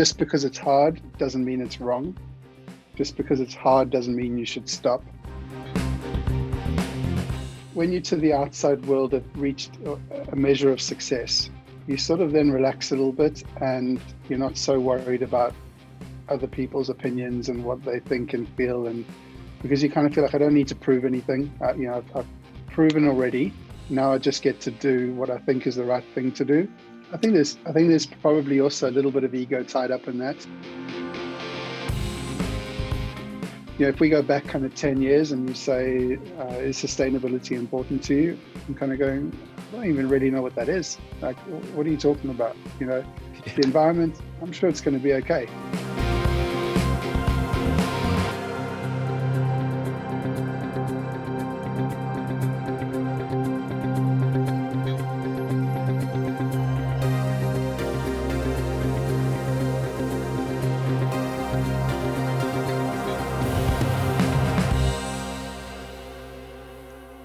just because it's hard doesn't mean it's wrong. Just because it's hard doesn't mean you should stop. When you to the outside world have reached a measure of success, you sort of then relax a little bit and you're not so worried about other people's opinions and what they think and feel and because you kind of feel like I don't need to prove anything. Uh, you know, I've, I've proven already. Now I just get to do what I think is the right thing to do. I think there's I think there's probably also a little bit of ego tied up in that. You know, if we go back kind of 10 years and you say, uh, is sustainability important to you? I'm kind of going, I don't even really know what that is. Like, what are you talking about? You know, the environment, I'm sure it's going to be okay.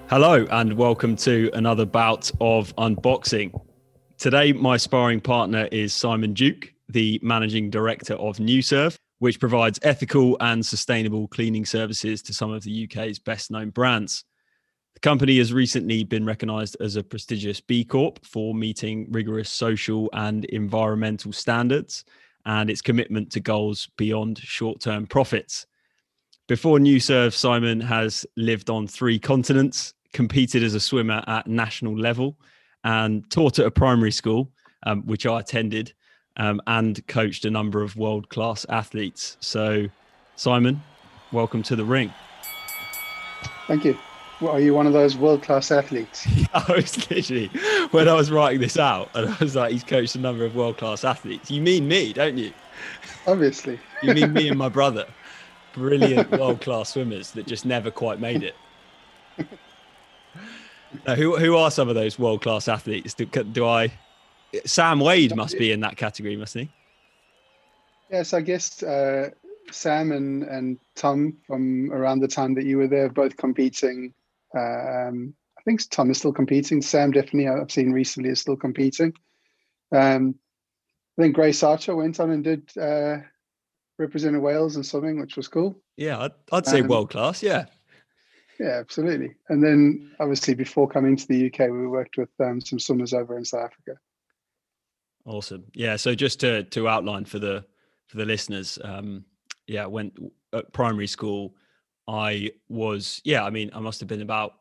Hello, and welcome to another bout of unboxing. Today, my sparring partner is Simon Duke, the managing director of NuServe, which provides ethical and sustainable cleaning services to some of the UK's best known brands. The company has recently been recognised as a prestigious B Corp for meeting rigorous social and environmental standards and its commitment to goals beyond short term profits. Before NuServe, Simon has lived on three continents, competed as a swimmer at national level and taught at a primary school, um, which I attended, um, and coached a number of world class athletes. So, Simon, welcome to the ring. Thank you. Well, are you one of those world class athletes? I was literally, when I was writing this out, and I was like, he's coached a number of world class athletes. You mean me, don't you? Obviously. you mean me and my brother. Brilliant world class swimmers that just never quite made it. Now, who who are some of those world class athletes? Do, do I? Sam Wade must be in that category, mustn't he? Yes, I guess uh, Sam and and Tom from around the time that you were there, both competing. Um, I think Tom is still competing. Sam definitely I've seen recently is still competing. Um, I think Grace Archer went on and did uh, represent Wales in something, which was cool. Yeah, I'd, I'd say um, world class. Yeah. Yeah, absolutely. And then obviously before coming to the UK, we worked with um, some swimmers over in South Africa. Awesome. Yeah. So just to to outline for the for the listeners, um, yeah, when at primary school. I was yeah. I mean, I must have been about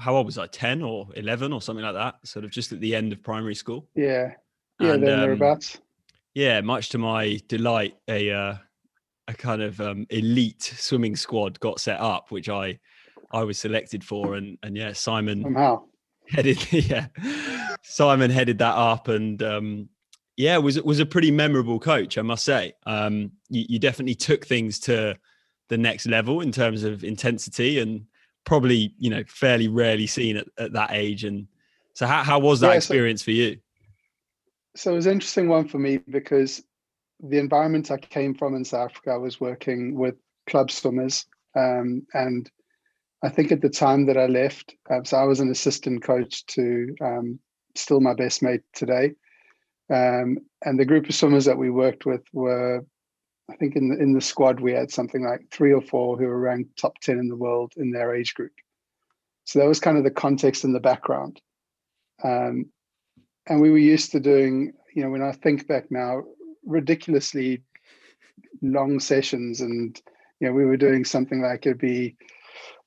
how old was I? Ten or eleven or something like that. Sort of just at the end of primary school. Yeah. Yeah. And, then um, thereabouts. Yeah. Much to my delight, a uh, a kind of um, elite swimming squad got set up, which I I was selected for, and and yeah, Simon somehow headed yeah, Simon headed that up, and um, yeah, was was a pretty memorable coach, I must say. Um, you, you definitely took things to the next level in terms of intensity, and probably you know fairly rarely seen at, at that age. And so, how how was that yeah, experience so, for you? So it was an interesting one for me because the environment I came from in South Africa, I was working with club swimmers, um, and I think at the time that I left, uh, so I was an assistant coach to um, still my best mate today. Um, and the group of swimmers that we worked with were, I think in the, in the squad, we had something like three or four who were ranked top 10 in the world in their age group. So that was kind of the context and the background. Um, and we were used to doing, you know, when I think back now, ridiculously long sessions. And, you know, we were doing something like it'd be,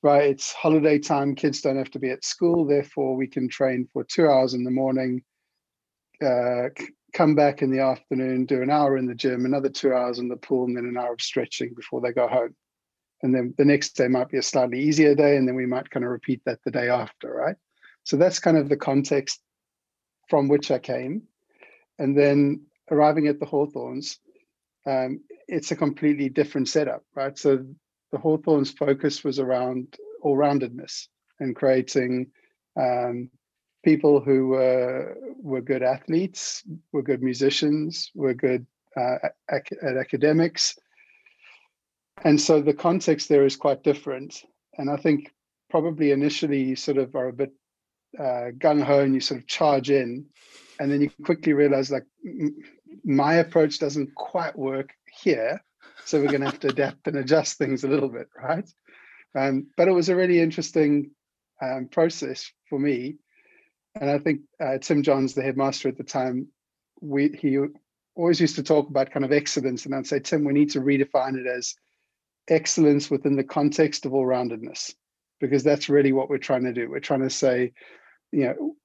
right, it's holiday time, kids don't have to be at school, therefore we can train for two hours in the morning, uh, come back in the afternoon, do an hour in the gym, another two hours in the pool, and then an hour of stretching before they go home. And then the next day might be a slightly easier day, and then we might kind of repeat that the day after, right? So that's kind of the context from which I came. And then arriving at the Hawthorns, um, it's a completely different setup, right? So the Hawthorns focus was around all-roundedness and creating um, people who were were good athletes, were good musicians, were good uh, ac- at academics, and so the context there is quite different. And I think probably initially sort of are a bit uh, gung ho and you sort of charge in, and then you quickly realize like my approach doesn't quite work here. So we're going to have to adapt and adjust things a little bit, right? Um, but it was a really interesting um, process for me. And I think uh, Tim Johns, the headmaster at the time, we he always used to talk about kind of excellence, and I'd say, Tim, we need to redefine it as excellence within the context of all-roundedness, because that's really what we're trying to do. We're trying to say, you know,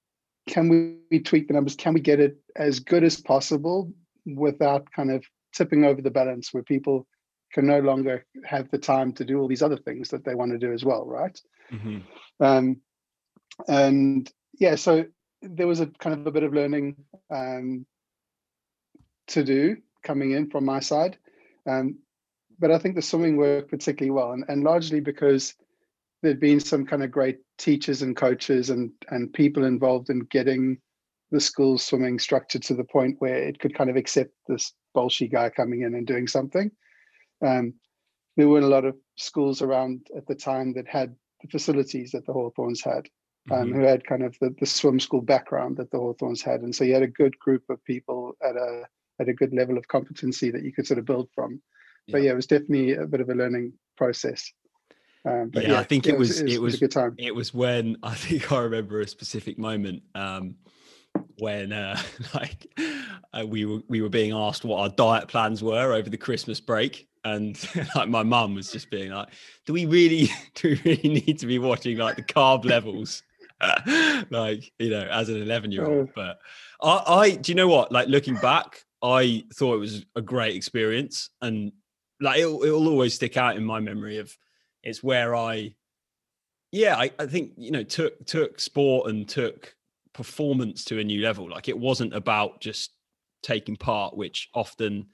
can we tweak the numbers? Can we get it as good as possible without kind of tipping over the balance where people can no longer have the time to do all these other things that they want to do as well, right? Mm-hmm. Um, and yeah, so there was a kind of a bit of learning um, to do coming in from my side. Um, but I think the swimming worked particularly well, and, and largely because there'd been some kind of great teachers and coaches and and people involved in getting the school swimming structured to the point where it could kind of accept this Bolshe guy coming in and doing something. Um, there weren't a lot of schools around at the time that had the facilities that the Hawthorns had, um, mm-hmm. who had kind of the, the swim school background that the Hawthorns had. And so you had a good group of people at a at a good level of competency that you could sort of build from. But yeah, it was definitely a bit of a learning process. Um, yeah, yeah, I think it, was, it was it was, a good time. It was when I think I remember a specific moment um, when uh, like uh, we were we were being asked what our diet plans were over the Christmas break, and like my mum was just being like, "Do we really do we really need to be watching like the carb levels?" like you know, as an eleven year old. Oh. But I, I do you know what? Like looking back, I thought it was a great experience, and like it'll, it'll always stick out in my memory of it's where I, yeah, I, I think you know took took sport and took performance to a new level. Like it wasn't about just taking part, which often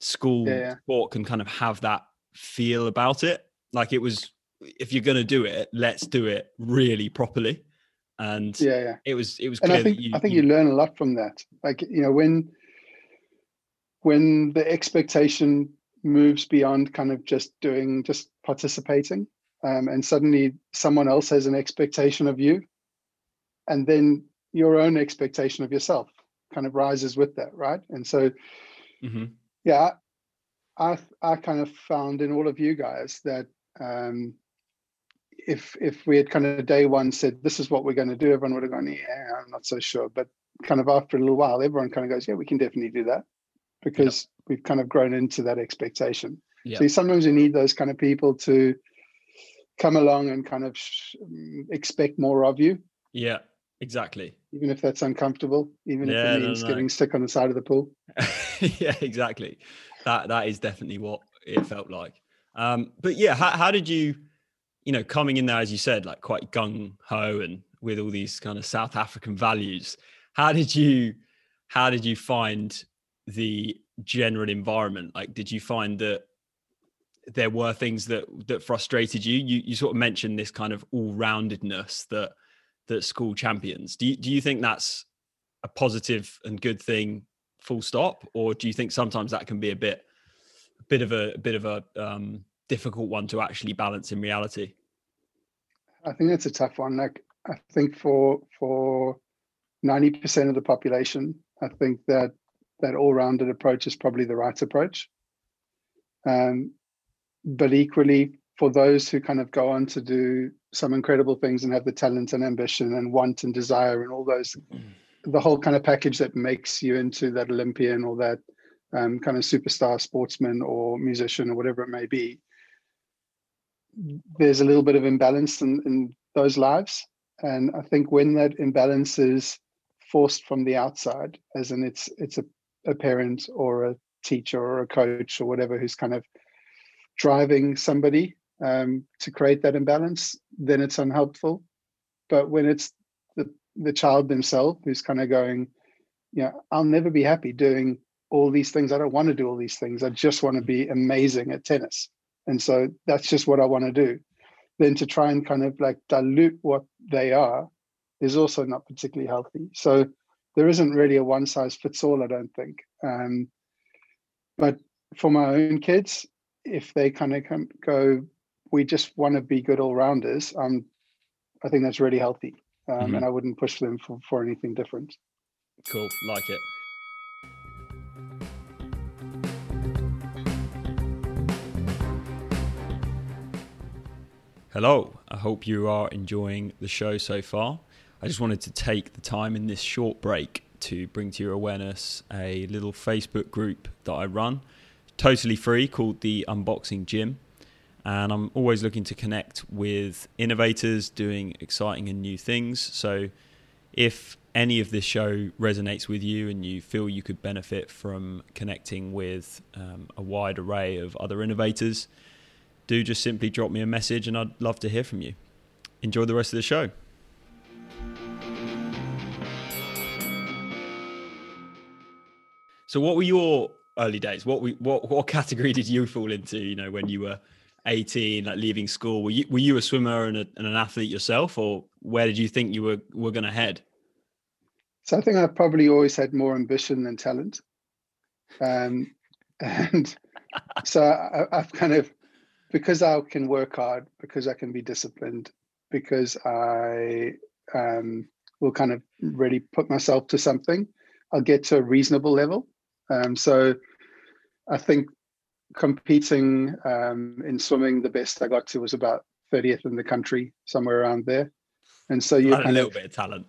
school yeah, yeah. sport can kind of have that feel about it. Like it was, if you're going to do it, let's do it really properly. And yeah, yeah. it was it was. And I think you, I think you, you learn a lot from that. Like you know when when the expectation moves beyond kind of just doing just participating. Um, and suddenly someone else has an expectation of you. And then your own expectation of yourself kind of rises with that right? And so mm-hmm. yeah i i kind of found in all of you guys that um, if if we had kind of day one said this is what we're going to do everyone would have gone yeah i'm not so sure. But kind of after a little while everyone kind of goes yeah we can definitely do that. Because. We've kind of grown into that expectation. Yep. So sometimes you need those kind of people to come along and kind of sh- expect more of you. Yeah, exactly. Even if that's uncomfortable, even yeah, if it means no, no. getting stuck on the side of the pool. yeah, exactly. That that is definitely what it felt like. Um, but yeah, how, how did you, you know, coming in there as you said, like quite gung ho and with all these kind of South African values, how did you, how did you find the general environment? Like, did you find that there were things that that frustrated you? You you sort of mentioned this kind of all roundedness that that school champions. Do you do you think that's a positive and good thing, full stop, or do you think sometimes that can be a bit a bit of a, a bit of a um, difficult one to actually balance in reality? I think that's a tough one. Like I think for for ninety percent of the population, I think that that all-rounded approach is probably the right approach. Um, but equally, for those who kind of go on to do some incredible things and have the talent and ambition and want and desire and all those, the whole kind of package that makes you into that Olympian or that um, kind of superstar sportsman or musician or whatever it may be, there's a little bit of imbalance in, in those lives. And I think when that imbalance is forced from the outside, as in it's it's a a parent or a teacher or a coach or whatever who's kind of driving somebody um, to create that imbalance, then it's unhelpful. But when it's the the child themselves who's kind of going, you know, I'll never be happy doing all these things. I don't want to do all these things. I just want to be amazing at tennis. And so that's just what I want to do. Then to try and kind of like dilute what they are is also not particularly healthy. So there isn't really a one size fits all, I don't think. Um, but for my own kids, if they kind of go, we just want to be good all rounders, um, I think that's really healthy. Um, mm-hmm. And I wouldn't push them for, for anything different. Cool. Like it. Hello. I hope you are enjoying the show so far. I just wanted to take the time in this short break to bring to your awareness a little Facebook group that I run, totally free, called the Unboxing Gym. And I'm always looking to connect with innovators doing exciting and new things. So if any of this show resonates with you and you feel you could benefit from connecting with um, a wide array of other innovators, do just simply drop me a message and I'd love to hear from you. Enjoy the rest of the show. So, what were your early days? What we, what what category did you fall into? You know, when you were eighteen, like leaving school, were you were you a swimmer and, a, and an athlete yourself, or where did you think you were were going to head? So, I think I've probably always had more ambition than talent, um, and so I, I've kind of because I can work hard, because I can be disciplined, because I um, will kind of really put myself to something, I'll get to a reasonable level. Um, so I think competing um, in swimming, the best I got to was about 30th in the country, somewhere around there. And so you have a little of, bit of talent.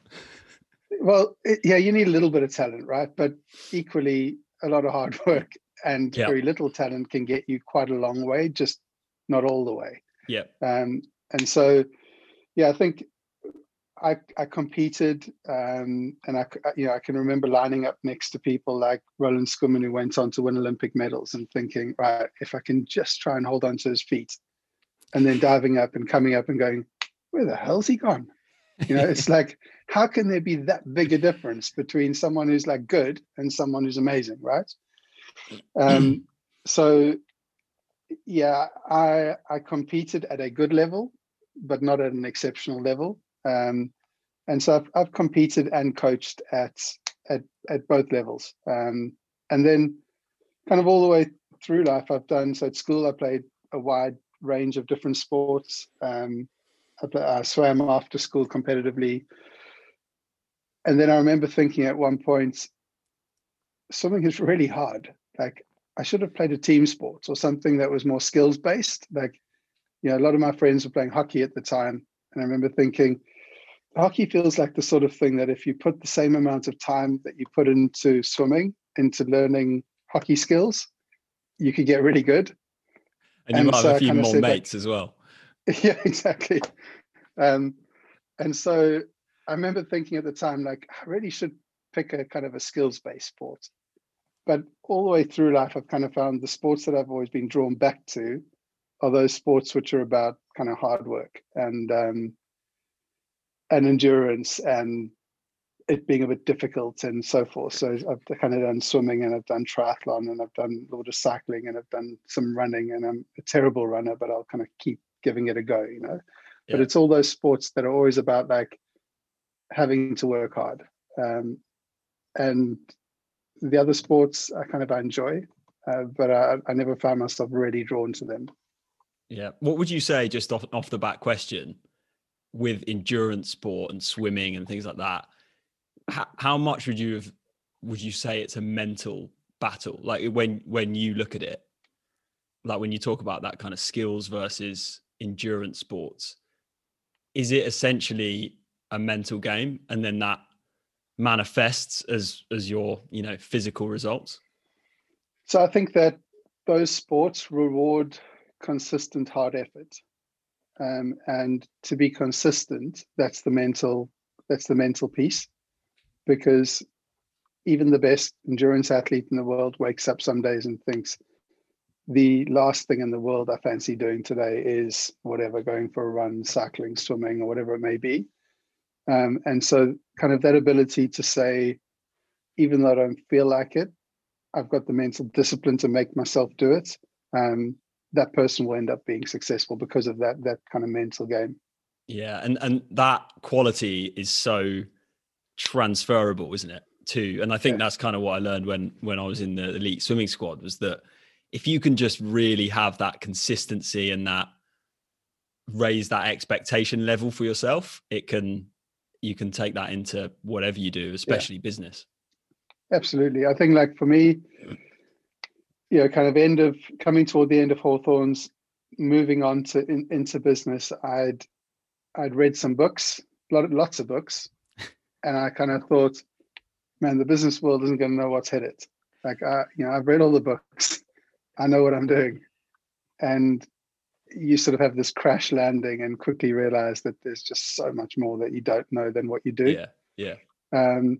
Well, it, yeah, you need a little bit of talent, right? But equally, a lot of hard work and very little talent can get you quite a long way just not all the way. Yeah. Um, and so, yeah, I think I I competed, um, and I you know I can remember lining up next to people like Roland Schoeman who went on to win Olympic medals, and thinking, right, if I can just try and hold on to his feet, and then diving up and coming up and going, where the hell's he gone? You know, it's like how can there be that big a difference between someone who's like good and someone who's amazing, right? Um, so yeah, I I competed at a good level, but not at an exceptional level. Um, and so I've, I've competed and coached at at at both levels. Um, and then, kind of all the way through life, I've done. So at school, I played a wide range of different sports. Um, I, I swam after school competitively. And then I remember thinking at one point, swimming is really hard. Like I should have played a team sport or something that was more skills based. Like, you know, a lot of my friends were playing hockey at the time. And I remember thinking, hockey feels like the sort of thing that if you put the same amount of time that you put into swimming, into learning hockey skills, you could get really good. And you and might so have a few more mates as well. Yeah, exactly. Um, and so I remember thinking at the time, like, I really should pick a kind of a skills based sport but all the way through life, I've kind of found the sports that I've always been drawn back to are those sports which are about kind of hard work and um, and endurance and it being a bit difficult and so forth. So I've kind of done swimming and I've done triathlon and I've done a lot of cycling and I've done some running and I'm a terrible runner, but I'll kind of keep giving it a go, you know. Yeah. But it's all those sports that are always about like having to work hard. Um, and the other sports I kind of enjoy, uh, but I, I never found myself really drawn to them. Yeah. What would you say, just off, off the back question, with endurance sport and swimming and things like that? How, how much would you have? Would you say it's a mental battle? Like when when you look at it, like when you talk about that kind of skills versus endurance sports, is it essentially a mental game, and then that manifests as as your you know physical results so i think that those sports reward consistent hard effort um, and to be consistent that's the mental that's the mental piece because even the best endurance athlete in the world wakes up some days and thinks the last thing in the world i fancy doing today is whatever going for a run cycling swimming or whatever it may be um, and so, kind of that ability to say, even though I don't feel like it, I've got the mental discipline to make myself do it. Um, that person will end up being successful because of that that kind of mental game. Yeah, and and that quality is so transferable, isn't it? Too, and I think yeah. that's kind of what I learned when when I was in the elite swimming squad was that if you can just really have that consistency and that raise that expectation level for yourself, it can you can take that into whatever you do, especially yeah. business. Absolutely. I think like for me, you know, kind of end of coming toward the end of Hawthorns, moving on to in, into business, I'd I'd read some books, lot, lots of books, and I kind of thought, man, the business world isn't going to know what's hit it. Like, I, you know, I've read all the books, I know what I'm doing, and you sort of have this crash landing and quickly realize that there's just so much more that you don't know than what you do. Yeah, yeah. Um,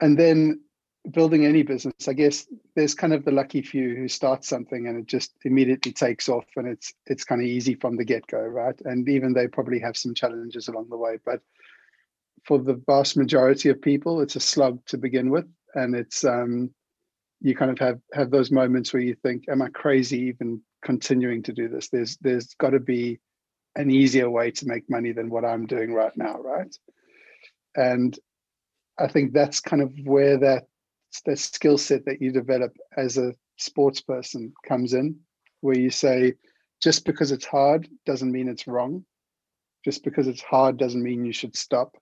and then building any business, I guess there's kind of the lucky few who start something and it just immediately takes off and it's it's kind of easy from the get go, right? And even they probably have some challenges along the way, but for the vast majority of people, it's a slug to begin with, and it's um, you kind of have have those moments where you think, "Am I crazy even continuing to do this?" There's there's got to be an easier way to make money than what I'm doing right now, right? And I think that's kind of where that that skill set that you develop as a sports person comes in, where you say, just because it's hard doesn't mean it's wrong. Just because it's hard doesn't mean you should stop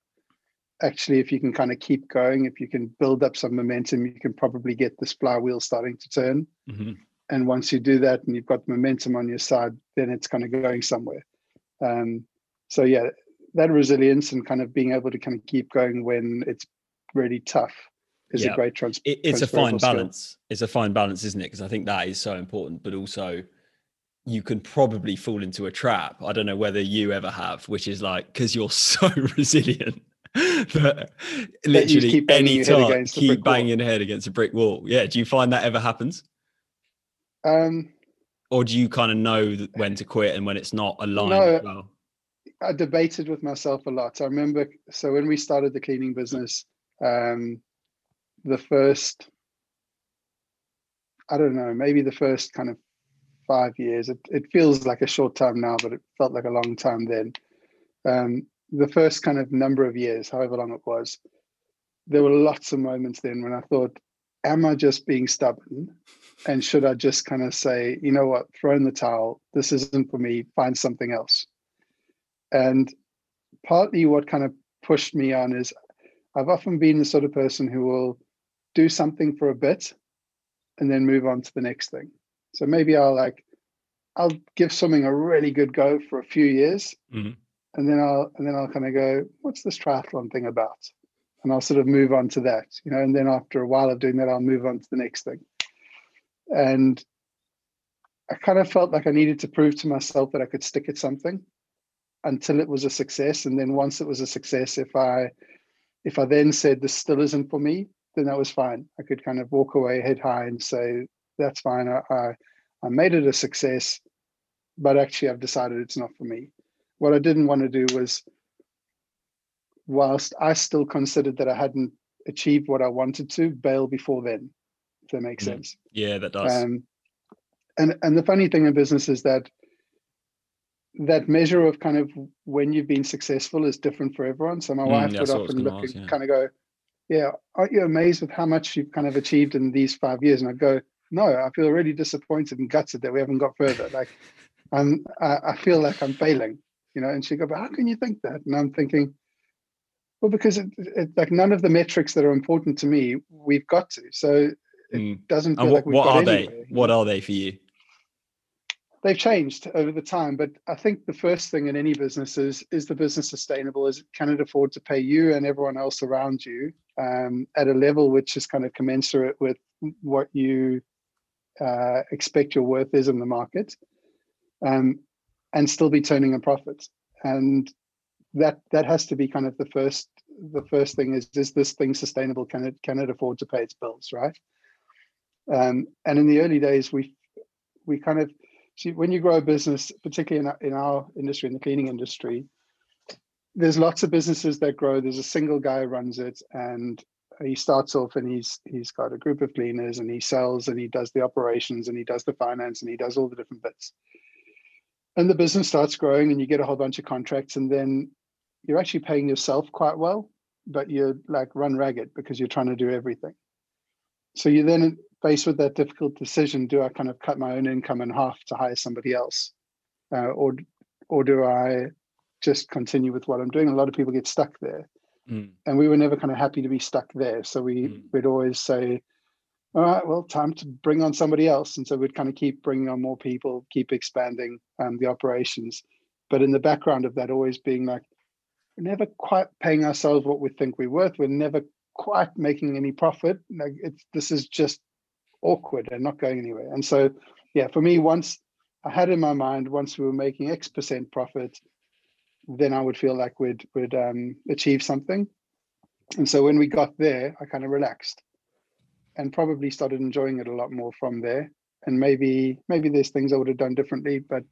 actually if you can kind of keep going if you can build up some momentum you can probably get this flywheel starting to turn mm-hmm. and once you do that and you've got momentum on your side then it's kind of going somewhere um, so yeah that resilience and kind of being able to kind of keep going when it's really tough is yeah. a great trans- it, it's a fine balance. It's a fine balance isn't it? Because i think that is so important but also you can probably fall into a trap i don't know whether you ever have which is like because you're so resilient but literally any time keep banging head against a brick wall. Yeah do you find that ever happens? Um or do you kind of know when to quit and when it's not aligned no, well? i debated with myself a lot. I remember so when we started the cleaning business um the first i don't know maybe the first kind of five years it, it feels like a short time now but it felt like a long time then um the first kind of number of years, however long it was, there were lots of moments then when I thought, am I just being stubborn? And should I just kind of say, you know what, throw in the towel, this isn't for me, find something else. And partly what kind of pushed me on is I've often been the sort of person who will do something for a bit and then move on to the next thing. So maybe I'll like, I'll give something a really good go for a few years. Mm-hmm and then I'll and then I'll kind of go, what's this triathlon thing about? And I'll sort of move on to that, you know. And then after a while of doing that, I'll move on to the next thing. And I kind of felt like I needed to prove to myself that I could stick at something until it was a success. And then once it was a success, if I if I then said this still isn't for me, then that was fine. I could kind of walk away head high and say, that's fine. I, I, I made it a success, but actually I've decided it's not for me what I didn't want to do was, whilst I still considered that I hadn't achieved what I wanted to, bail before then. If that makes mm. sense. Yeah, that does. Um, and and the funny thing in business is that that measure of kind of when you've been successful is different for everyone. So my mm, wife would often look ask, and yeah. kind of go, "Yeah, aren't you amazed with how much you've kind of achieved in these five years?" And I go, "No, I feel really disappointed and gutted that we haven't got further. Like, I'm, I, I feel like I'm failing." you know, and she go, but how can you think that? And I'm thinking, well, because it, it, like none of the metrics that are important to me, we've got to. So it mm. doesn't feel what, like we've what are anywhere, they? What are they for you? They've changed over the time, but I think the first thing in any business is is the business sustainable? Is can it afford to pay you and everyone else around you um, at a level which is kind of commensurate with what you uh, expect your worth is in the market? Um, and still be turning a profit. And that that has to be kind of the first the first thing is is this thing sustainable? Can it can it afford to pay its bills, right? Um, and in the early days, we we kind of see when you grow a business, particularly in in our industry, in the cleaning industry, there's lots of businesses that grow. There's a single guy who runs it, and he starts off and he's he's got a group of cleaners, and he sells, and he does the operations, and he does the finance, and he does all the different bits and the business starts growing and you get a whole bunch of contracts and then you're actually paying yourself quite well but you're like run ragged because you're trying to do everything so you then faced with that difficult decision do i kind of cut my own income in half to hire somebody else uh, or or do i just continue with what i'm doing a lot of people get stuck there mm. and we were never kind of happy to be stuck there so we mm. we'd always say all right, well, time to bring on somebody else. And so we'd kind of keep bringing on more people, keep expanding um, the operations. But in the background of that, always being like, we're never quite paying ourselves what we think we're worth. We're never quite making any profit. Like it's this is just awkward and not going anywhere. And so, yeah, for me, once I had in my mind, once we were making X percent profit, then I would feel like we'd would um, achieve something. And so when we got there, I kind of relaxed and probably started enjoying it a lot more from there. And maybe maybe there's things I would have done differently, but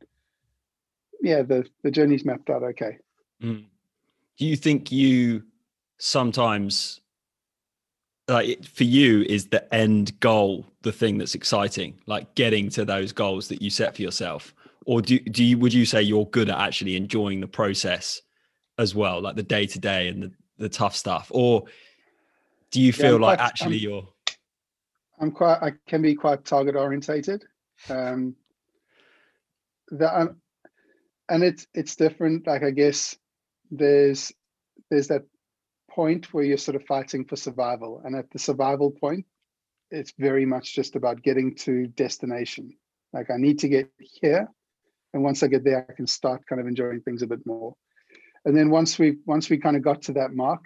yeah, the the journey's mapped out okay. Mm. Do you think you sometimes like for you is the end goal the thing that's exciting, like getting to those goals that you set for yourself? Or do do you would you say you're good at actually enjoying the process as well, like the day to day and the, the tough stuff? Or do you feel yeah, like actually I'm, you're I'm quite. I can be quite target orientated. Um, that I'm, and it's it's different. Like I guess there's there's that point where you're sort of fighting for survival, and at the survival point, it's very much just about getting to destination. Like I need to get here, and once I get there, I can start kind of enjoying things a bit more. And then once we once we kind of got to that mark,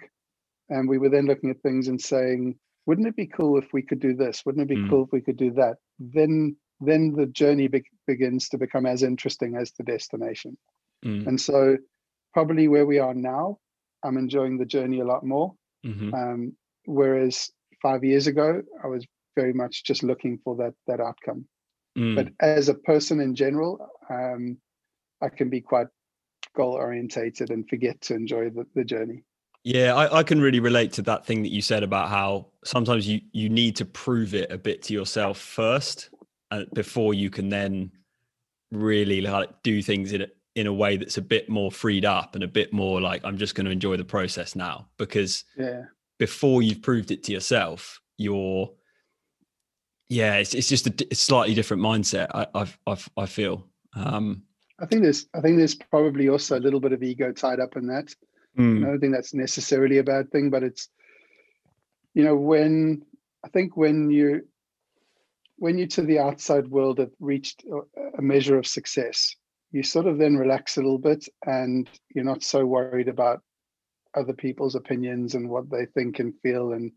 and we were then looking at things and saying, wouldn't it be cool if we could do this wouldn't it be mm. cool if we could do that then then the journey be- begins to become as interesting as the destination mm. and so probably where we are now i'm enjoying the journey a lot more mm-hmm. um, whereas five years ago i was very much just looking for that that outcome mm. but as a person in general um, i can be quite goal orientated and forget to enjoy the, the journey yeah, I, I, can really relate to that thing that you said about how sometimes you you need to prove it a bit to yourself first, uh, before you can then really like do things in a, in a way that's a bit more freed up and a bit more like I'm just going to enjoy the process now because yeah. before you've proved it to yourself, you're yeah, it's it's just a, a slightly different mindset. I I've, I've, i feel. Um, I think there's I think there's probably also a little bit of ego tied up in that Mm. I don't think that's necessarily a bad thing, but it's, you know, when I think when you when you to the outside world have reached a measure of success, you sort of then relax a little bit, and you're not so worried about other people's opinions and what they think and feel, and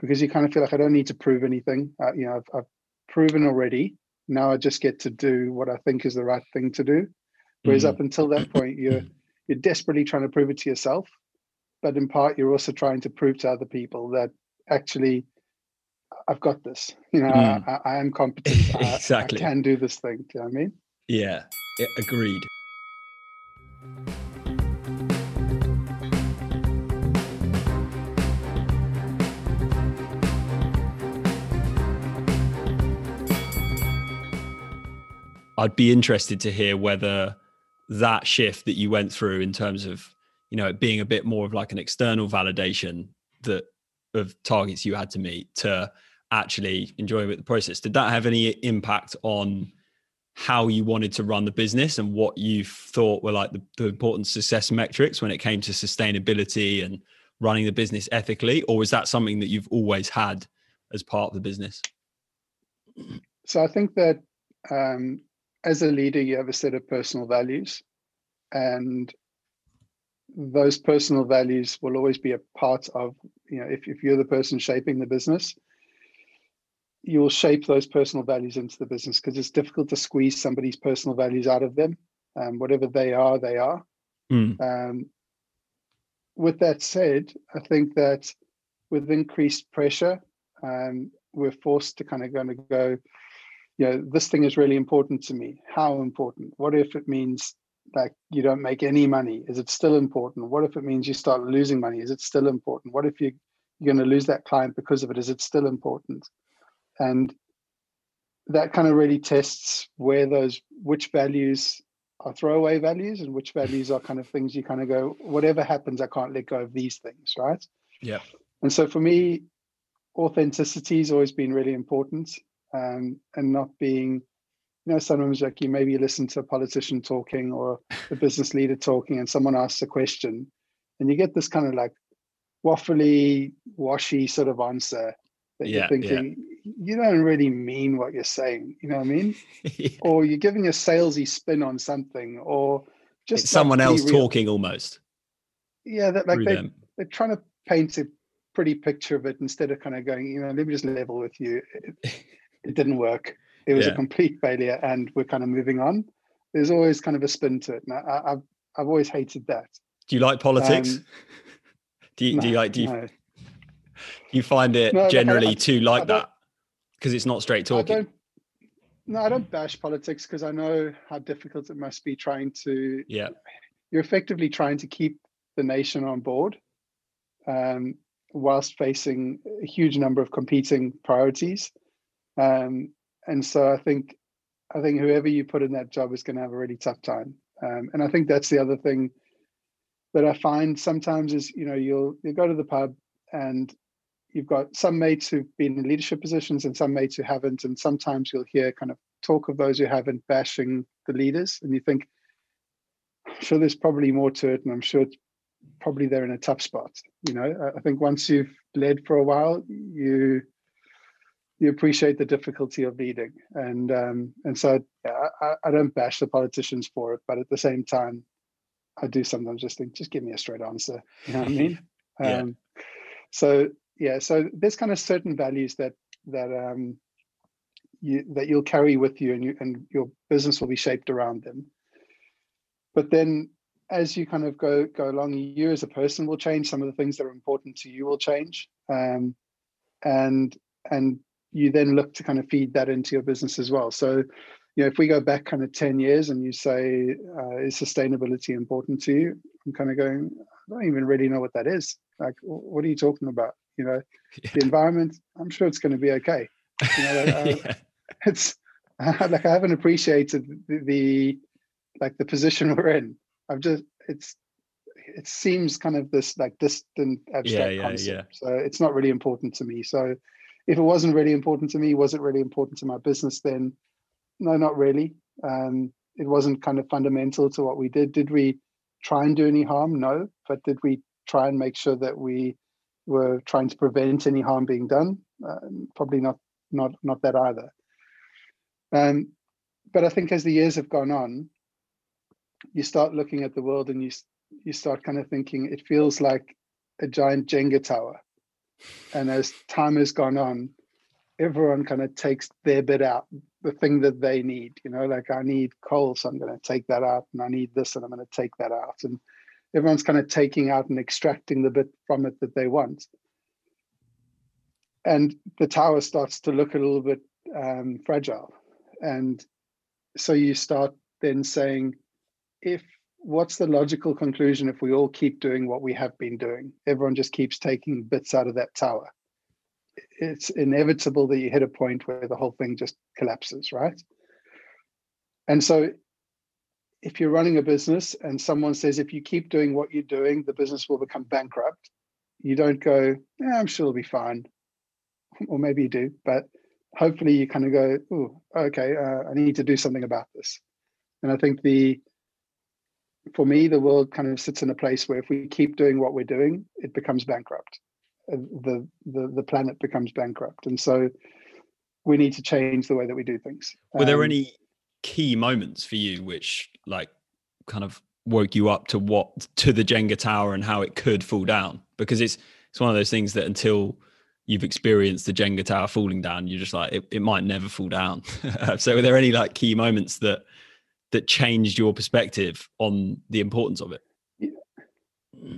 because you kind of feel like I don't need to prove anything. Uh, you know, I've, I've proven already. Now I just get to do what I think is the right thing to do. Whereas mm. up until that point, you're you're desperately trying to prove it to yourself, but in part you're also trying to prove to other people that actually I've got this. You know, mm. I, I, am competent. exactly. I, I, can do this thing. Do you know what I mean? Yeah, agreed. I'd be interested to hear whether that shift that you went through in terms of you know it being a bit more of like an external validation that of targets you had to meet to actually enjoying the process did that have any impact on how you wanted to run the business and what you thought were like the, the important success metrics when it came to sustainability and running the business ethically or was that something that you've always had as part of the business? So i think that um, as a leader, you have a set of personal values, and those personal values will always be a part of, you know, if, if you're the person shaping the business, you will shape those personal values into the business because it's difficult to squeeze somebody's personal values out of them. Um, whatever they are, they are. Mm. Um, with that said, I think that with increased pressure, um, we're forced to kind of going to go, you know, this thing is really important to me. How important? What if it means like you don't make any money? Is it still important? What if it means you start losing money? Is it still important? What if you, you're going to lose that client because of it? Is it still important? And that kind of really tests where those which values are throwaway values and which values are kind of things you kind of go whatever happens i can't let go of these things right? Yeah. And so for me authenticity has always been really important um, and not being you know sometimes like you maybe listen to a politician talking or a business leader talking and someone asks a question and you get this kind of like waffly washy sort of answer that yeah, you're thinking you don't really mean what you're saying. You know what I mean? yeah. Or you're giving a salesy spin on something, or just like someone else real. talking almost. Yeah, that like they, they're trying to paint a pretty picture of it instead of kind of going, you know, let me just level with you. It, it didn't work. It was yeah. a complete failure, and we're kind of moving on. There's always kind of a spin to it, and I, have I've always hated that. Do you like politics? Um, do you no, do you like do you no. you find it no, generally like I, too like that because it's not straight talking? no, I don't bash politics because I know how difficult it must be trying to. Yeah, you're effectively trying to keep the nation on board, um, whilst facing a huge number of competing priorities. Um, and so I think, I think whoever you put in that job is going to have a really tough time. Um, and I think that's the other thing that I find sometimes is, you know, you'll you go to the pub and you've got some mates who've been in leadership positions and some mates who haven't, and sometimes you'll hear kind of talk of those who haven't bashing the leaders, and you think, I'm sure there's probably more to it, and I'm sure it's probably they're in a tough spot. You know, I think once you've led for a while, you you appreciate the difficulty of leading, and um, and so I, I don't bash the politicians for it, but at the same time, I do sometimes just think, just give me a straight answer. You know what I mean? yeah. Um, so yeah, so there's kind of certain values that that um, you that you'll carry with you, and you and your business will be shaped around them. But then as you kind of go go along, you as a person will change. Some of the things that are important to you will change, um, and and you then look to kind of feed that into your business as well. So, you know, if we go back kind of ten years and you say, uh, "Is sustainability important to you?" I'm kind of going, I don't even really know what that is. Like, what are you talking about? You know, yeah. the environment. I'm sure it's going to be okay. You know, like, uh, yeah. it's like I haven't appreciated the, the like the position we're in I've just it's it seems kind of this like distant abstract yeah, yeah, concept. Yeah. So it's not really important to me. So if it wasn't really important to me, was it really important to my business then? No, not really. Um, it wasn't kind of fundamental to what we did. Did we try and do any harm? No. But did we try and make sure that we were trying to prevent any harm being done? Uh, probably not. Not not that either. Um, but I think as the years have gone on, you start looking at the world and you you start kind of thinking it feels like a giant Jenga tower. And as time has gone on, everyone kind of takes their bit out, the thing that they need. You know, like I need coal, so I'm going to take that out, and I need this, and I'm going to take that out. And everyone's kind of taking out and extracting the bit from it that they want. And the tower starts to look a little bit um, fragile. And so you start then saying, if what's the logical conclusion if we all keep doing what we have been doing? Everyone just keeps taking bits out of that tower. It's inevitable that you hit a point where the whole thing just collapses, right? And so if you're running a business and someone says if you keep doing what you're doing, the business will become bankrupt, you don't go, yeah, I'm sure it'll be fine. Or maybe you do, but hopefully you kind of go, oh, okay, uh, I need to do something about this. And I think the for me, the world kind of sits in a place where if we keep doing what we're doing, it becomes bankrupt. The the the planet becomes bankrupt, and so we need to change the way that we do things. Were um, there any key moments for you which like kind of woke you up to what to the Jenga tower and how it could fall down? Because it's it's one of those things that until you've experienced the Jenga tower falling down, you're just like it, it might never fall down. so were there any like key moments that that changed your perspective on the importance of it?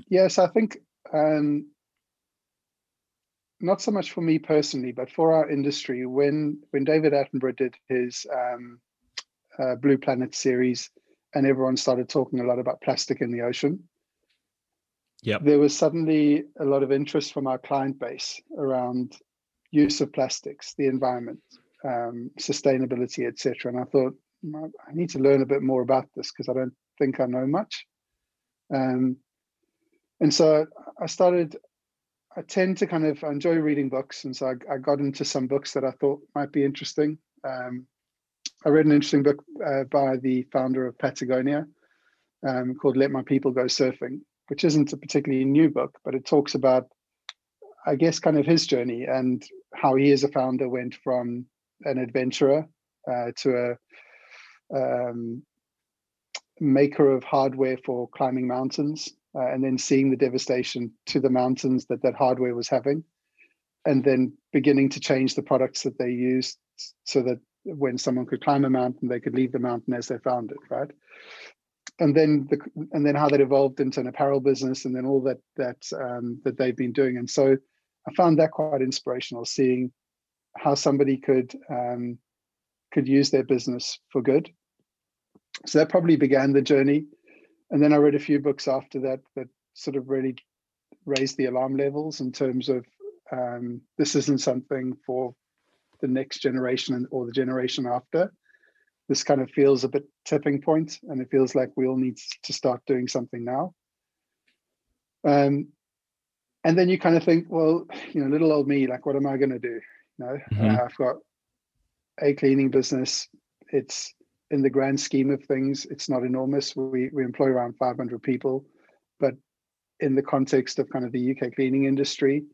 Yes, I think um, not so much for me personally, but for our industry. When when David Attenborough did his um, uh, Blue Planet series, and everyone started talking a lot about plastic in the ocean, yeah, there was suddenly a lot of interest from our client base around use of plastics, the environment, um, sustainability, etc. And I thought, I need to learn a bit more about this because I don't think I know much. Um, and so I started, I tend to kind of I enjoy reading books. And so I, I, got into some books that I thought might be interesting. Um, I read an interesting book uh, by the founder of Patagonia um, called Let My People Go Surfing, which isn't a particularly new book, but it talks about, I guess, kind of his journey and how he as a founder went from an adventurer uh, to a um, maker of hardware for climbing mountains, uh, and then seeing the devastation to the mountains that that hardware was having, and then beginning to change the products that they used so that when someone could climb a mountain, they could leave the mountain as they found it, right? And then the and then how that evolved into an apparel business, and then all that that um, that they've been doing. And so I found that quite inspirational, seeing how somebody could um, could use their business for good. So that probably began the journey, and then I read a few books after that that sort of really raised the alarm levels in terms of um, this isn't something for the next generation or the generation after. This kind of feels a bit tipping point, and it feels like we all need to start doing something now. Um, and then you kind of think, well, you know, little old me, like, what am I going to do? You know, mm-hmm. uh, I've got a cleaning business. It's in the grand scheme of things, it's not enormous. We we employ around 500 people, but in the context of kind of the UK cleaning industry,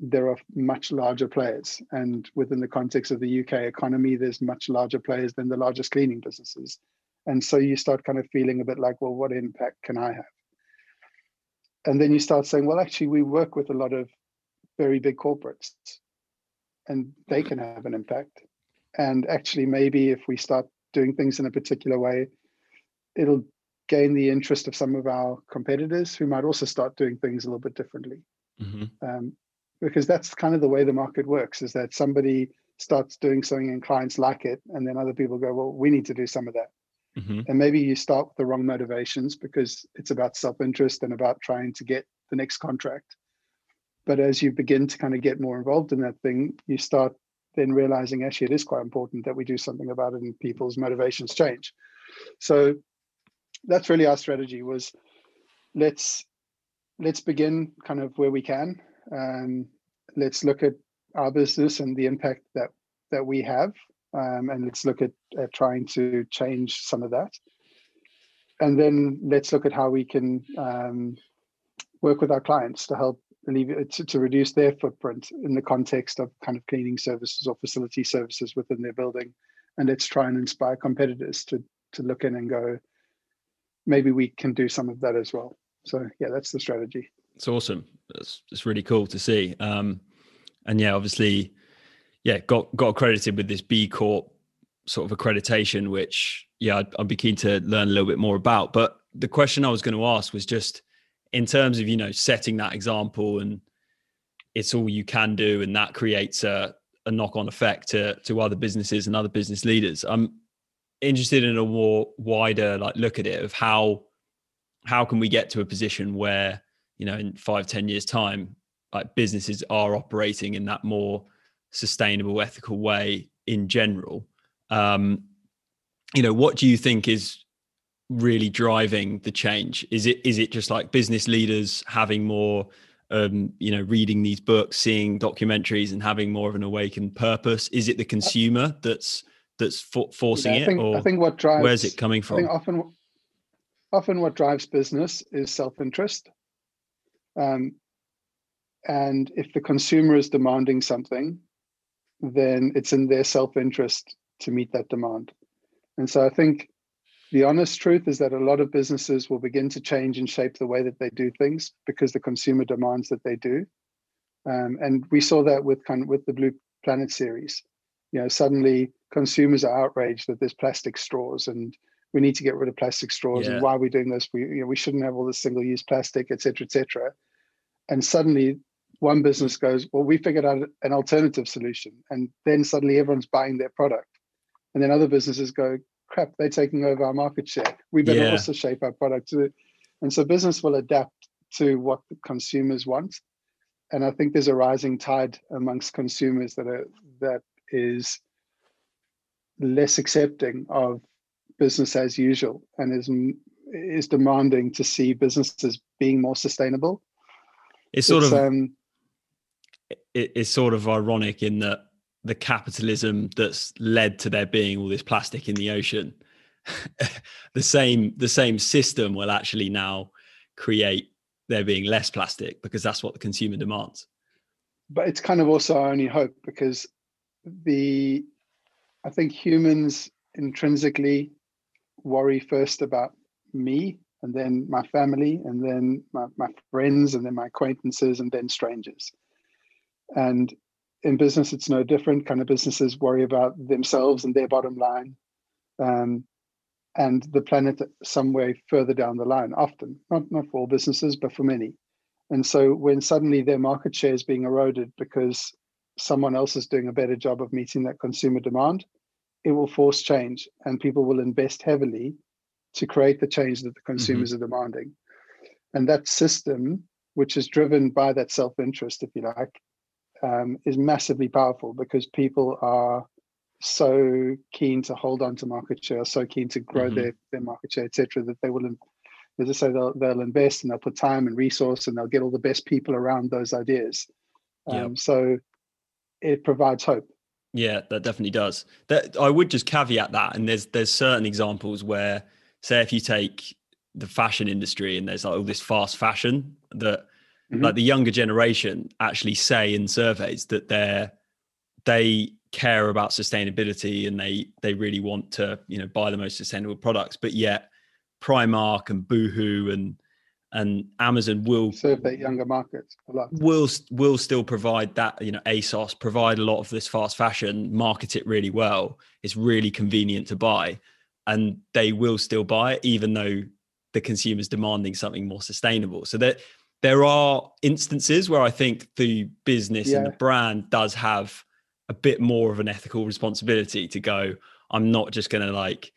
there are much larger players. And within the context of the UK economy, there's much larger players than the largest cleaning businesses. And so you start kind of feeling a bit like, well, what impact can I have? And then you start saying, well, actually, we work with a lot of very big corporates and they can have an impact. And actually, maybe if we start doing things in a particular way, it'll gain the interest of some of our competitors who might also start doing things a little bit differently. Mm-hmm. Um, because that's kind of the way the market works is that somebody starts doing something and clients like it and then other people go well we need to do some of that. Mm-hmm. and maybe you start with the wrong motivations because it's about self-interest and about trying to get the next contract. But as you begin to kind of get more involved in that thing you start then realizing actually it is quite important that we do something about it and people's motivations change. So that's really our strategy was let's let's begin kind of where we can um, let's look at our business and the impact that that we have, um, and let's look at, at trying to change some of that. And then let's look at how we can um, work with our clients to help alleviate to, to reduce their footprint in the context of kind of cleaning services or facility services within their building. And let's try and inspire competitors to to look in and go, maybe we can do some of that as well. So yeah, that's the strategy. It's awesome. It's, it's really cool to see. Um, and yeah, obviously, yeah, got got accredited with this B Corp sort of accreditation, which yeah, I'd, I'd be keen to learn a little bit more about. But the question I was going to ask was just in terms of you know setting that example and it's all you can do, and that creates a, a knock on effect to to other businesses and other business leaders. I'm interested in a more wider like look at it of how how can we get to a position where you know in five ten years time like businesses are operating in that more sustainable ethical way in general. Um you know what do you think is really driving the change? Is it is it just like business leaders having more um you know reading these books seeing documentaries and having more of an awakened purpose? Is it the consumer that's that's for, forcing yeah, I think, it or I think what drives where's it coming from I think often often what drives business is self-interest um, and if the consumer is demanding something, then it's in their self interest to meet that demand. And so I think the honest truth is that a lot of businesses will begin to change and shape the way that they do things because the consumer demands that they do. Um, and we saw that with kind of with the Blue Planet series. You know, suddenly consumers are outraged that there's plastic straws and we need to get rid of plastic straws yeah. and why are we doing this? We you know we shouldn't have all this single-use plastic, et cetera, et cetera and suddenly one business goes well we figured out an alternative solution and then suddenly everyone's buying their product. And then other businesses go crap they're taking over our market share. We better yeah. also shape our product too and so business will adapt to what the consumers want. And i think there's a rising tide amongst consumers that are that is less accepting of business as usual and is is demanding to see businesses being more sustainable it's sort it's, of um, it, it's sort of ironic in that the capitalism that's led to there being all this plastic in the ocean the same the same system will actually now create there being less plastic because that's what the consumer demands. But it's kind of also our only hope because the I think humans intrinsically worry first about me and then my family and then my, my friends and then my acquaintances and then strangers. And in business, it's no different. Kind of businesses worry about themselves and their bottom line. Um, and the planet some way further down the line, often, not, not for all businesses, but for many. And so when suddenly their market share is being eroded because someone else is doing a better job of meeting that consumer demand, it will force change and people will invest heavily to create the change that the mm-hmm. consumers mm-hmm. are demanding. And that system, which is driven by that self interest, if you like, um, is massively powerful because people are so keen to hold on to market share, so keen to grow mm-hmm. their, their market share, etc., that they will, as I say, they'll, they'll invest and they'll put time and resource and they'll get all the best people around those ideas. Um, yep. So it provides hope. Yeah, that definitely does. That I would just caveat that, and there's there's certain examples where, say, if you take the fashion industry and there's like all this fast fashion that mm-hmm. like the younger generation actually say in surveys that they're they care about sustainability and they they really want to you know buy the most sustainable products but yet primark and boohoo and and amazon will serve that younger market a lot. will will still provide that you know asos provide a lot of this fast fashion market it really well. It's really convenient to buy and they will still buy it even though the consumer's demanding something more sustainable so that there are instances where I think the business yeah. and the brand does have a bit more of an ethical responsibility to go, I'm not just going to like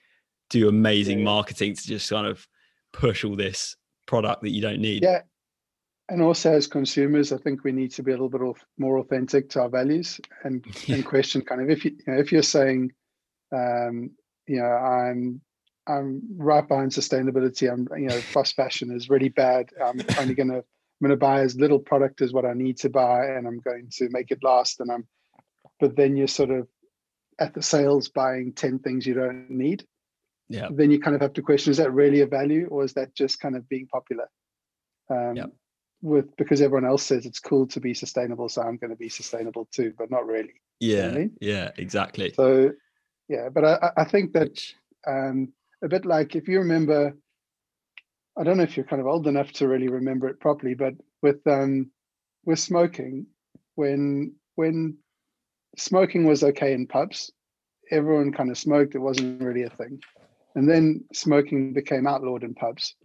do amazing yeah. marketing to just kind of push all this product that you don't need. Yeah. And also as consumers, I think we need to be a little bit more authentic to our values and, yeah. and question kind of if you, you know, if you're saying, um, you know, I'm I'm right behind sustainability. I'm, you know, fast fashion is really bad. I'm only going to, I'm to buy as little product as what I need to buy, and I'm going to make it last. And I'm, but then you're sort of at the sales buying ten things you don't need. Yeah. Then you kind of have to question: Is that really a value, or is that just kind of being popular? Um, yeah. With because everyone else says it's cool to be sustainable, so I'm going to be sustainable too, but not really. Yeah. You know I mean? Yeah. Exactly. So, yeah, but I, I think that. Um, a bit like if you remember, I don't know if you're kind of old enough to really remember it properly, but with um, with smoking, when when smoking was okay in pubs, everyone kind of smoked. It wasn't really a thing, and then smoking became outlawed in pubs,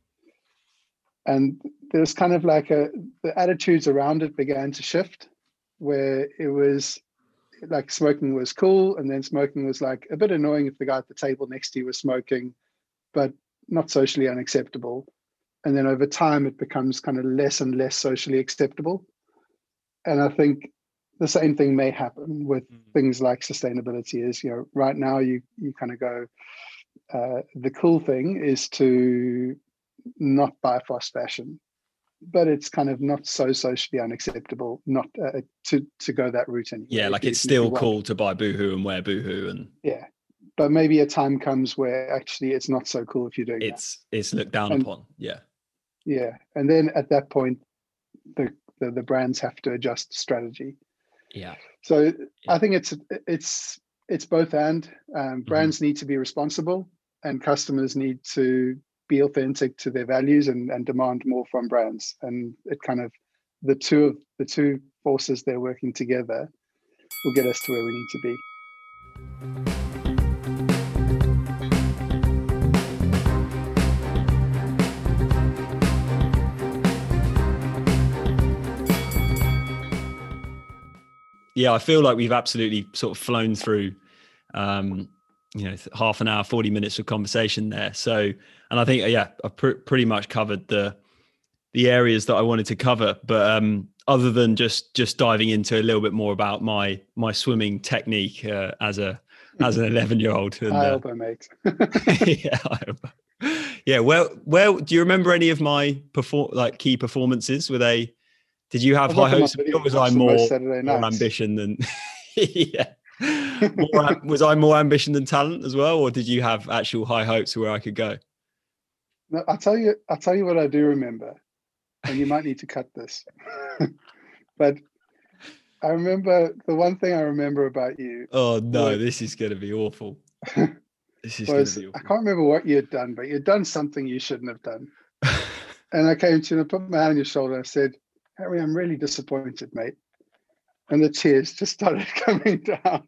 and there's kind of like a the attitudes around it began to shift, where it was like smoking was cool and then smoking was like a bit annoying if the guy at the table next to you was smoking but not socially unacceptable. And then over time, it becomes kind of less and less socially acceptable. And I think the same thing may happen with mm-hmm. things like sustainability. Is you know, right now you you kind of go. Uh, the cool thing is to not buy fast fashion, but it's kind of not so socially unacceptable not uh, to to go that route anymore. Yeah, like it's still cool to buy Boohoo and wear Boohoo and yeah, but maybe a time comes where actually it's not so cool if you're doing it's that. it's looked down and, upon yeah yeah and then at that point the, the, the brands have to adjust strategy yeah so yeah. i think it's it's it's both and um, mm-hmm. brands mm-hmm. need to be responsible and customers need to be authentic to their values and, and demand more from brands. And it kind of the two of the two forces they're working together will get us to where we need to be. Yeah, I feel like we've absolutely sort of flown through, um, you know, half an hour, forty minutes of conversation there. So, and I think yeah, I pr- pretty much covered the the areas that I wanted to cover. But um, other than just just diving into a little bit more about my my swimming technique uh, as a as an 11 year old. And, I hope I mate. yeah, I hope. yeah. Well, well, do you remember any of my perform like key performances? Were they did you have high hopes? Or was I more, more ambition than? yeah. More, was I more ambition than talent as well, or did you have actual high hopes where I could go? No, I'll tell you. I'll tell you what I do remember, and you might need to cut this. but I remember the one thing I remember about you. Oh no, was, this is going to be awful. This is was, I can't remember what you had done, but you'd done something you shouldn't have done. and I came to you and I put my hand on your shoulder and I said, Harry, I'm really disappointed, mate. And the tears just started coming down.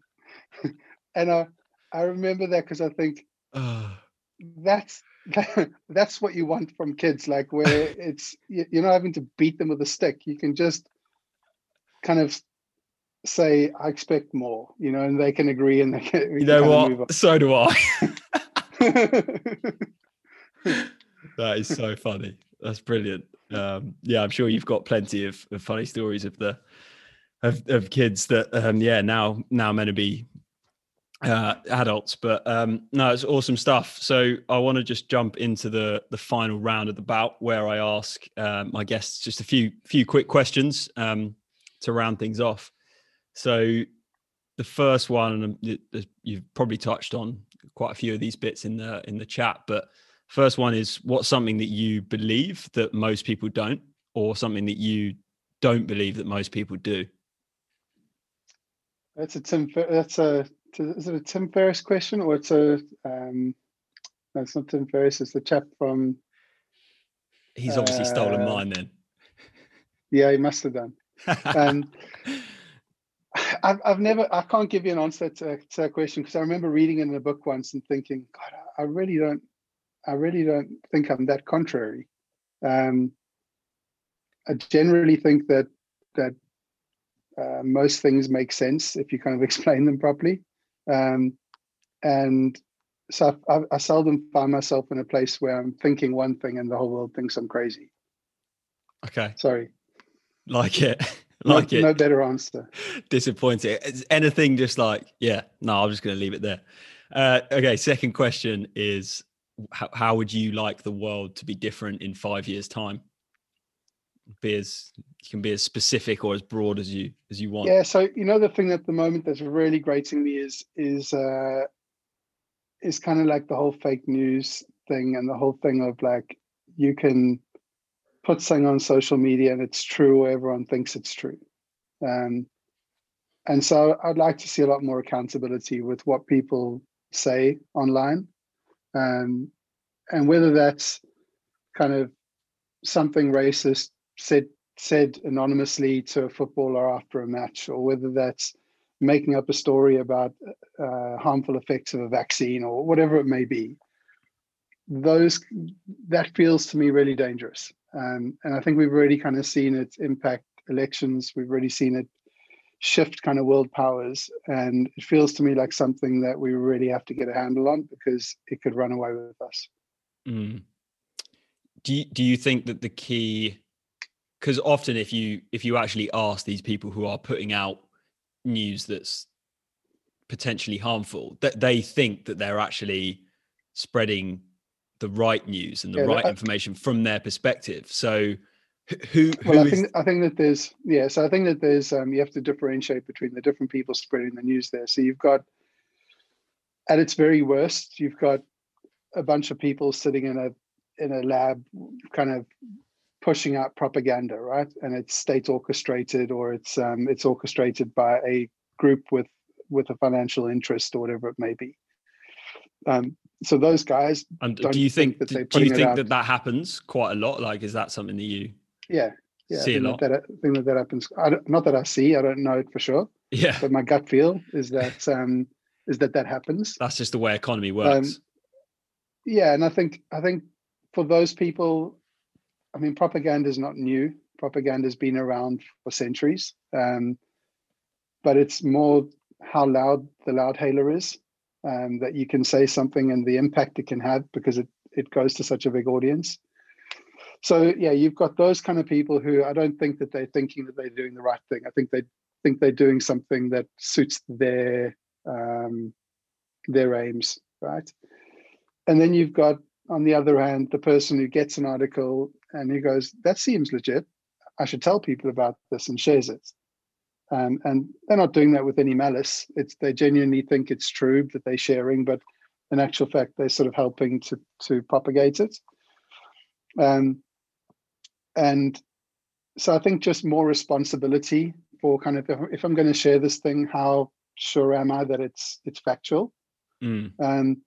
and I, I remember that because I think that's that's what you want from kids, like where it's you're not having to beat them with a stick. You can just kind of say, "I expect more," you know, and they can agree, and they can. You know what? So do I. that is so funny. That's brilliant. Um, yeah, I'm sure you've got plenty of, of funny stories of the of, of kids that um, yeah now now meant to be uh, adults. But um, no, it's awesome stuff. So I want to just jump into the the final round of the bout where I ask um, my guests just a few few quick questions um, to round things off. So the first one, and you've probably touched on quite a few of these bits in the in the chat, but first one is what's something that you believe that most people don't, or something that you don't believe that most people do. That's a Tim. That's a. Is it a Tim Ferriss question or it's a? Um, no, it's not Tim Ferriss. It's the chap from. He's obviously uh, stolen mine then. Yeah, he must have done. um, I've, I've never, I can't give you an answer to, to that question because I remember reading it in a book once and thinking, God, I really don't, I really don't think I'm that contrary. Um, I generally think that that uh, most things make sense if you kind of explain them properly, um, and so I, I, seldom find myself in a place where I'm thinking one thing and the whole world thinks I'm crazy. Okay. Sorry. Like it. like no, it. No better answer. Disappointing. Is anything just like, yeah, no, I'm just going to leave it there. Uh, okay. Second question is how, how would you like the world to be different in five years' time? Be as you can be as specific or as broad as you as you want. Yeah. So you know the thing at the moment that's really grating me is is uh is kind of like the whole fake news thing and the whole thing of like you can put something on social media and it's true or everyone thinks it's true. Um, and so I'd like to see a lot more accountability with what people say online. Um, and whether that's kind of something racist said said anonymously to a footballer after a match, or whether that's making up a story about uh, harmful effects of a vaccine or whatever it may be. Those that feels to me really dangerous. Um, and I think we've already kind of seen it impact elections. We've already seen it shift kind of world powers. And it feels to me like something that we really have to get a handle on because it could run away with us. Mm. Do you, do you think that the key because often if you if you actually ask these people who are putting out news that's potentially harmful that they think that they're actually spreading the right news and the yeah, right uh, information from their perspective. So who, who well, I is... think I think that there's yeah, so I think that there's um, you have to differentiate between the different people spreading the news there. So you've got at its very worst, you've got a bunch of people sitting in a in a lab kind of pushing out propaganda, right? And it's state orchestrated or it's um, it's orchestrated by a group with with a financial interest or whatever it may be. Um, so those guys and do you think, think that do you think that that happens quite a lot? Like is that something that you yeah yeah see a lot? that, I think that that happens. I don't, not that i see i don't know it for sure. Yeah. But my gut feel is that um is that that happens. That's just the way economy works. um, yeah and i think i think for those people i mean propaganda is not new propaganda has been around for centuries um but it's more how loud the loudhailer is um, that you can say something and the impact it can have because it, it goes to such a big audience. So yeah, you've got those kind of people who I don't think that they're thinking that they're doing the right thing. I think they think they're doing something that suits their um, their aims, right? And then you've got on the other hand the person who gets an article and he goes, "That seems legit. I should tell people about this," and shares it. Um, and they're not doing that with any malice. It's they genuinely think it's true that they're sharing, but in actual fact, they're sort of helping to to propagate it. Um, and so I think just more responsibility for kind of if I'm going to share this thing, how sure am I that it's it's factual? Mm. Um,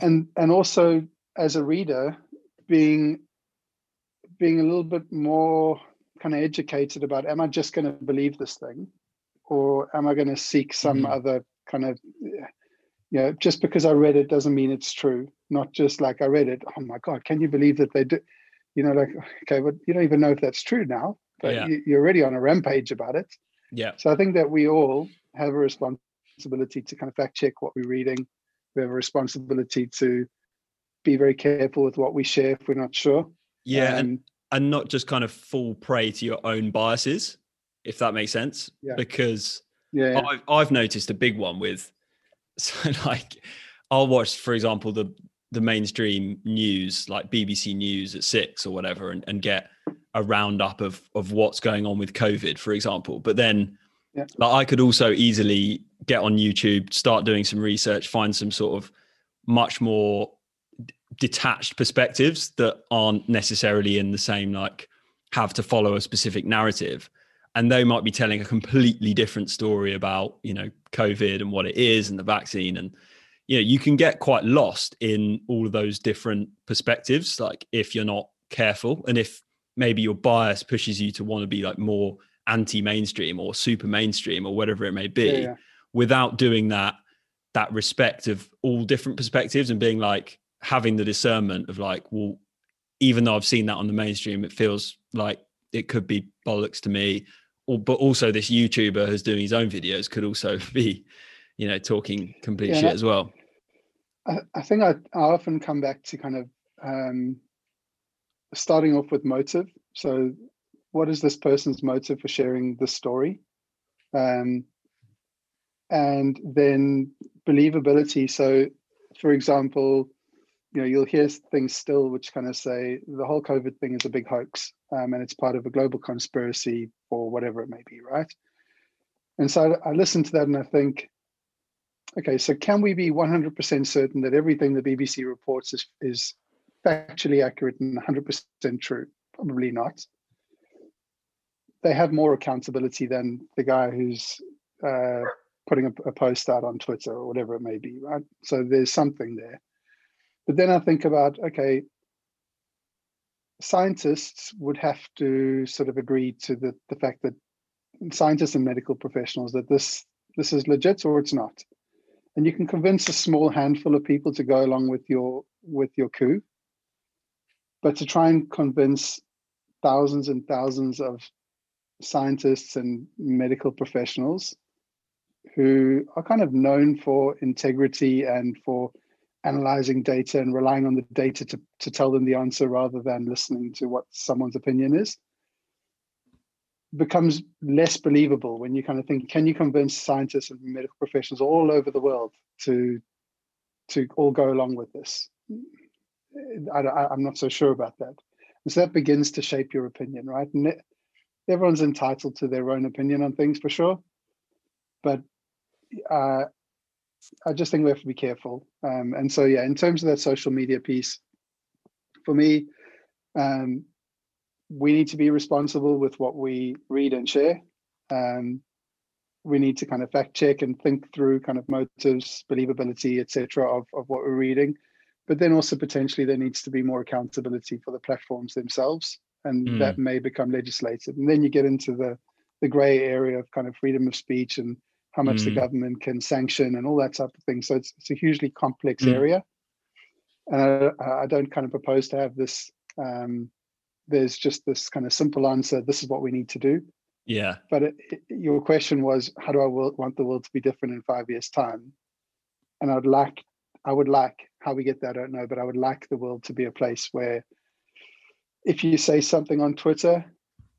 and and also as a reader, being being a little bit more kind of educated about am I just going to believe this thing, or am I going to seek some Mhm. other kind of you know just because I read it doesn't mean it's true. Not just like I read it. Oh my God, can you believe that they do? You know, like okay, but you don't even know if that's true now. But Yeah. you, you're already on a rampage about it. Yeah. So I think that we all have a responsibility to kind of fact check what we're reading. We have a responsibility to be very careful with what we share if we're not sure. Yeah. and, Um, and not just kind of fall prey to your own biases, if that makes sense. Yeah. Because yeah, yeah, I've, I've noticed a big one with so like I'll watch, for example, the the mainstream news like BBC News at six or whatever, and, and get a roundup of of what's going on with COVID, for example. But then Yeah. like I could also easily get on YouTube, start doing some research, find some sort of much more detached perspectives that aren't necessarily in the same like have to follow a specific narrative and they might be telling a completely different story about you know covid and what it is and the vaccine and you know you can get quite lost in all of those different perspectives like if you're not careful and if maybe your bias pushes you to want to be like more anti-mainstream or super mainstream or whatever it may be yeah, yeah. without doing that that respect of all different perspectives and being like having the discernment of like well even though i've seen that on the mainstream it feels like it could be bollocks to me or but also this youtuber who's doing his own videos could also be you know talking complete Yeah, shit as well I, I think I, I often come back to kind of um, starting off with motive. So, what is this person's motive for sharing this story? Um, and then believability. So, for example, you know, you'll hear things still which kind of say the whole COVID thing is a big hoax um, and it's part of a global conspiracy or whatever it may be, right? And so I, listen to that and I think, okay, so can we be 100% certain that everything the BBC reports is, is factually accurate and 100% true? Probably not. They have more accountability than the guy who's uh, putting a, a post out on Twitter or whatever it may be, right? So there's something there. But then I think about, okay, scientists would have to sort of agree to the, the fact that scientists and medical professionals that this this is legit or it's not. And you can convince a small handful of people to go along with your with your coup. But to try and convince thousands and thousands of scientists and medical professionals who are kind of known for integrity and for analyzing data and relying on the data to, to tell them the answer rather than listening to what someone's opinion is becomes less believable when you kind of think can you convince scientists and medical professionals all over the world to to all go along with this? I, i'm not so sure about that. And so that begins to shape your opinion right? And it, everyone's entitled to their own opinion on things for sure. But uh, i just think we have to be careful um, and so yeah in terms of that social media piece for me um, we need to be responsible with what we read and share. Um, we need to kind of fact check and think through kind of motives, believability, etc., of, of what we're reading. But then also potentially there needs to be more accountability for the platforms themselves, and Mm. that may become legislated. And then you get into the the grey area of kind of freedom of speech and how much the Mm. government can sanction and all that type of thing. So it's it's a hugely complex Mm. area, and I, I don't kind of propose to have this. Um, there's just this kind of simple answer. This is what we need to do. yeah But it, it- your question was, how do I will, want the world to be different in five years' time? And I'd like, I would like, how we get there, I don't know, but I would like the world to be a place where if you say something on Twitter,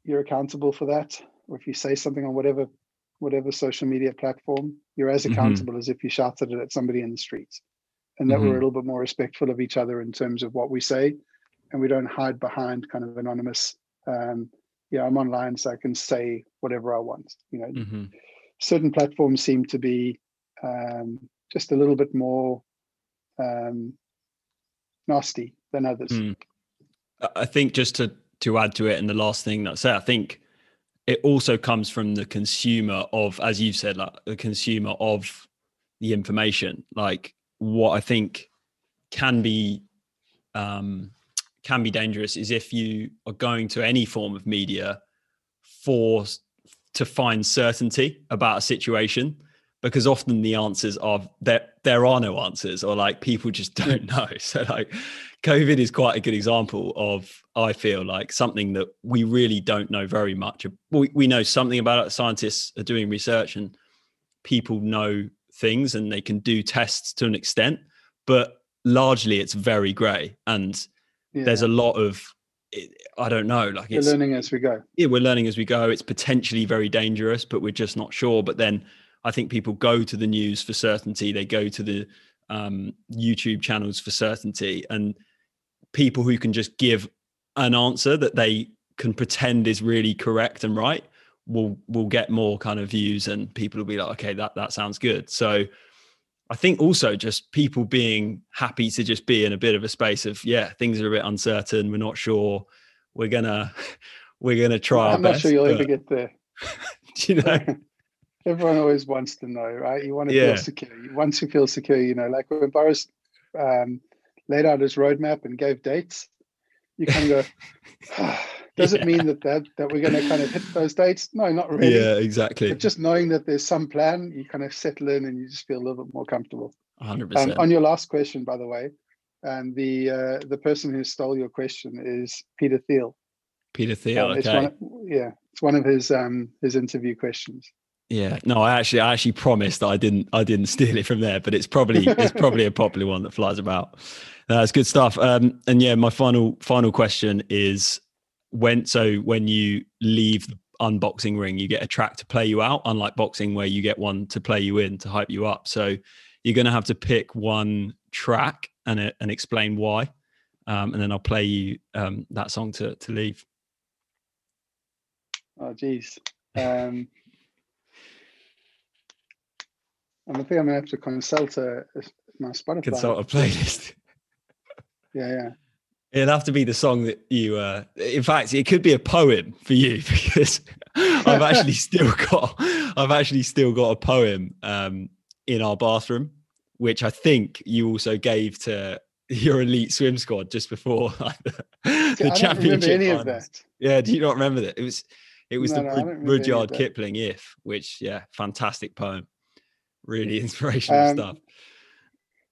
you're accountable for that. Or if you say something on whatever whatever social media platform, you're as Mhm. accountable as if you shouted it at somebody in the streets. And that we're Mhm. a little bit more respectful of each other in terms of what we say. And we don't hide behind kind of anonymous um, yeah, I'm online, so I can say whatever I want. You know, hmm certain platforms seem to be um, just a little bit more um, nasty than others. Mm. I- I think just to to add to it, and the last thing that I say, I think it also comes from the consumer of, as you've said, like the consumer of the information. Like what I think can be um, can be dangerous is if you are going to any form of media for to find certainty about a situation because often the answers are there there are no answers or like people just don't know so like covid is quite a good example of i feel like something that we really don't know very much we, we know something about it scientists are doing research and people know things and they can do tests to an extent but largely it's very gray and yeah. there's a lot of I don't know. Like we're learning as we go. Yeah, we're learning as we go. It's potentially very dangerous, but we're just not sure. But then I think people go to the news for certainty. They go to the um, YouTube channels for certainty, and people who can just give an answer that they can pretend is really correct and right will will get more kind of views, and people will be like, okay, that that sounds good. So I think also just people being happy to just be in a bit of a space of yeah, things are a bit uncertain. We're not sure. We're gonna we're gonna try. I'm not best, sure you'll but, ever get there. do you know? everyone always wants to know, right? You want to yeah. feel secure. Once you feel secure, you know, like when Boris um, laid out his roadmap and gave dates, you kind of go, oh, does yeah. it mean that, that that we're going to kind of hit those dates? No, not really. Yeah, exactly. But just knowing that there's some plan, you kind of settle in and you just feel a little bit more comfortable. 100%. Um, on your last question, by the way, um, the uh, the person who stole your question is Peter Thiel. Peter Thiel, um, okay. Of, yeah, it's one of his um, his interview questions. Yeah, no, I actually, I actually promised that I didn't, I didn't steal it from there, but it's probably, it's probably a popular one that flies about. That's good stuff. Um, and yeah, my final, final question is when, so when you leave the unboxing ring, you get a track to play you out, unlike boxing where you get one to play you in to hype you up. So you're going to have to pick one track and uh, and explain why, um, and then I'll play you um, that song to to leave. Oh, geez. Um, I think I'm gonna have to consult a, my Spotify. Consult a playlist. yeah, yeah. It'll have to be the song that you. Uh, in fact, it could be a poem for you because I've actually still got. I've actually still got a poem um, in our bathroom, which I think you also gave to your elite swim squad just before like, the, See, the championship. Yeah, do you not remember that? It was. It was no, the no, Rudyard Kipling "If," which yeah, fantastic poem really inspirational um, stuff.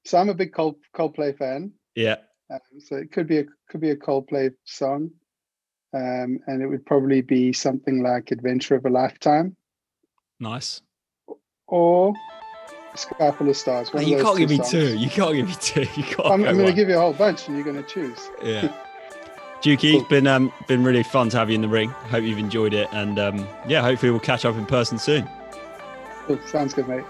So I'm a big Cold Coldplay fan. Yeah. Um, so it could be a could be a Coldplay song, um, and it would probably be something like "Adventure of a Lifetime." Nice. Or Sky Full of Stars. you can't give me songs. two. You can't give me two. You can't. I'm, I'm going to give you a whole bunch, and you're going to choose. Yeah. Dukey, cool. been um, been really fun to have you in the ring. Hope you've enjoyed it, and um, yeah, hopefully we'll catch up in person soon. Cool. Sounds good, mate.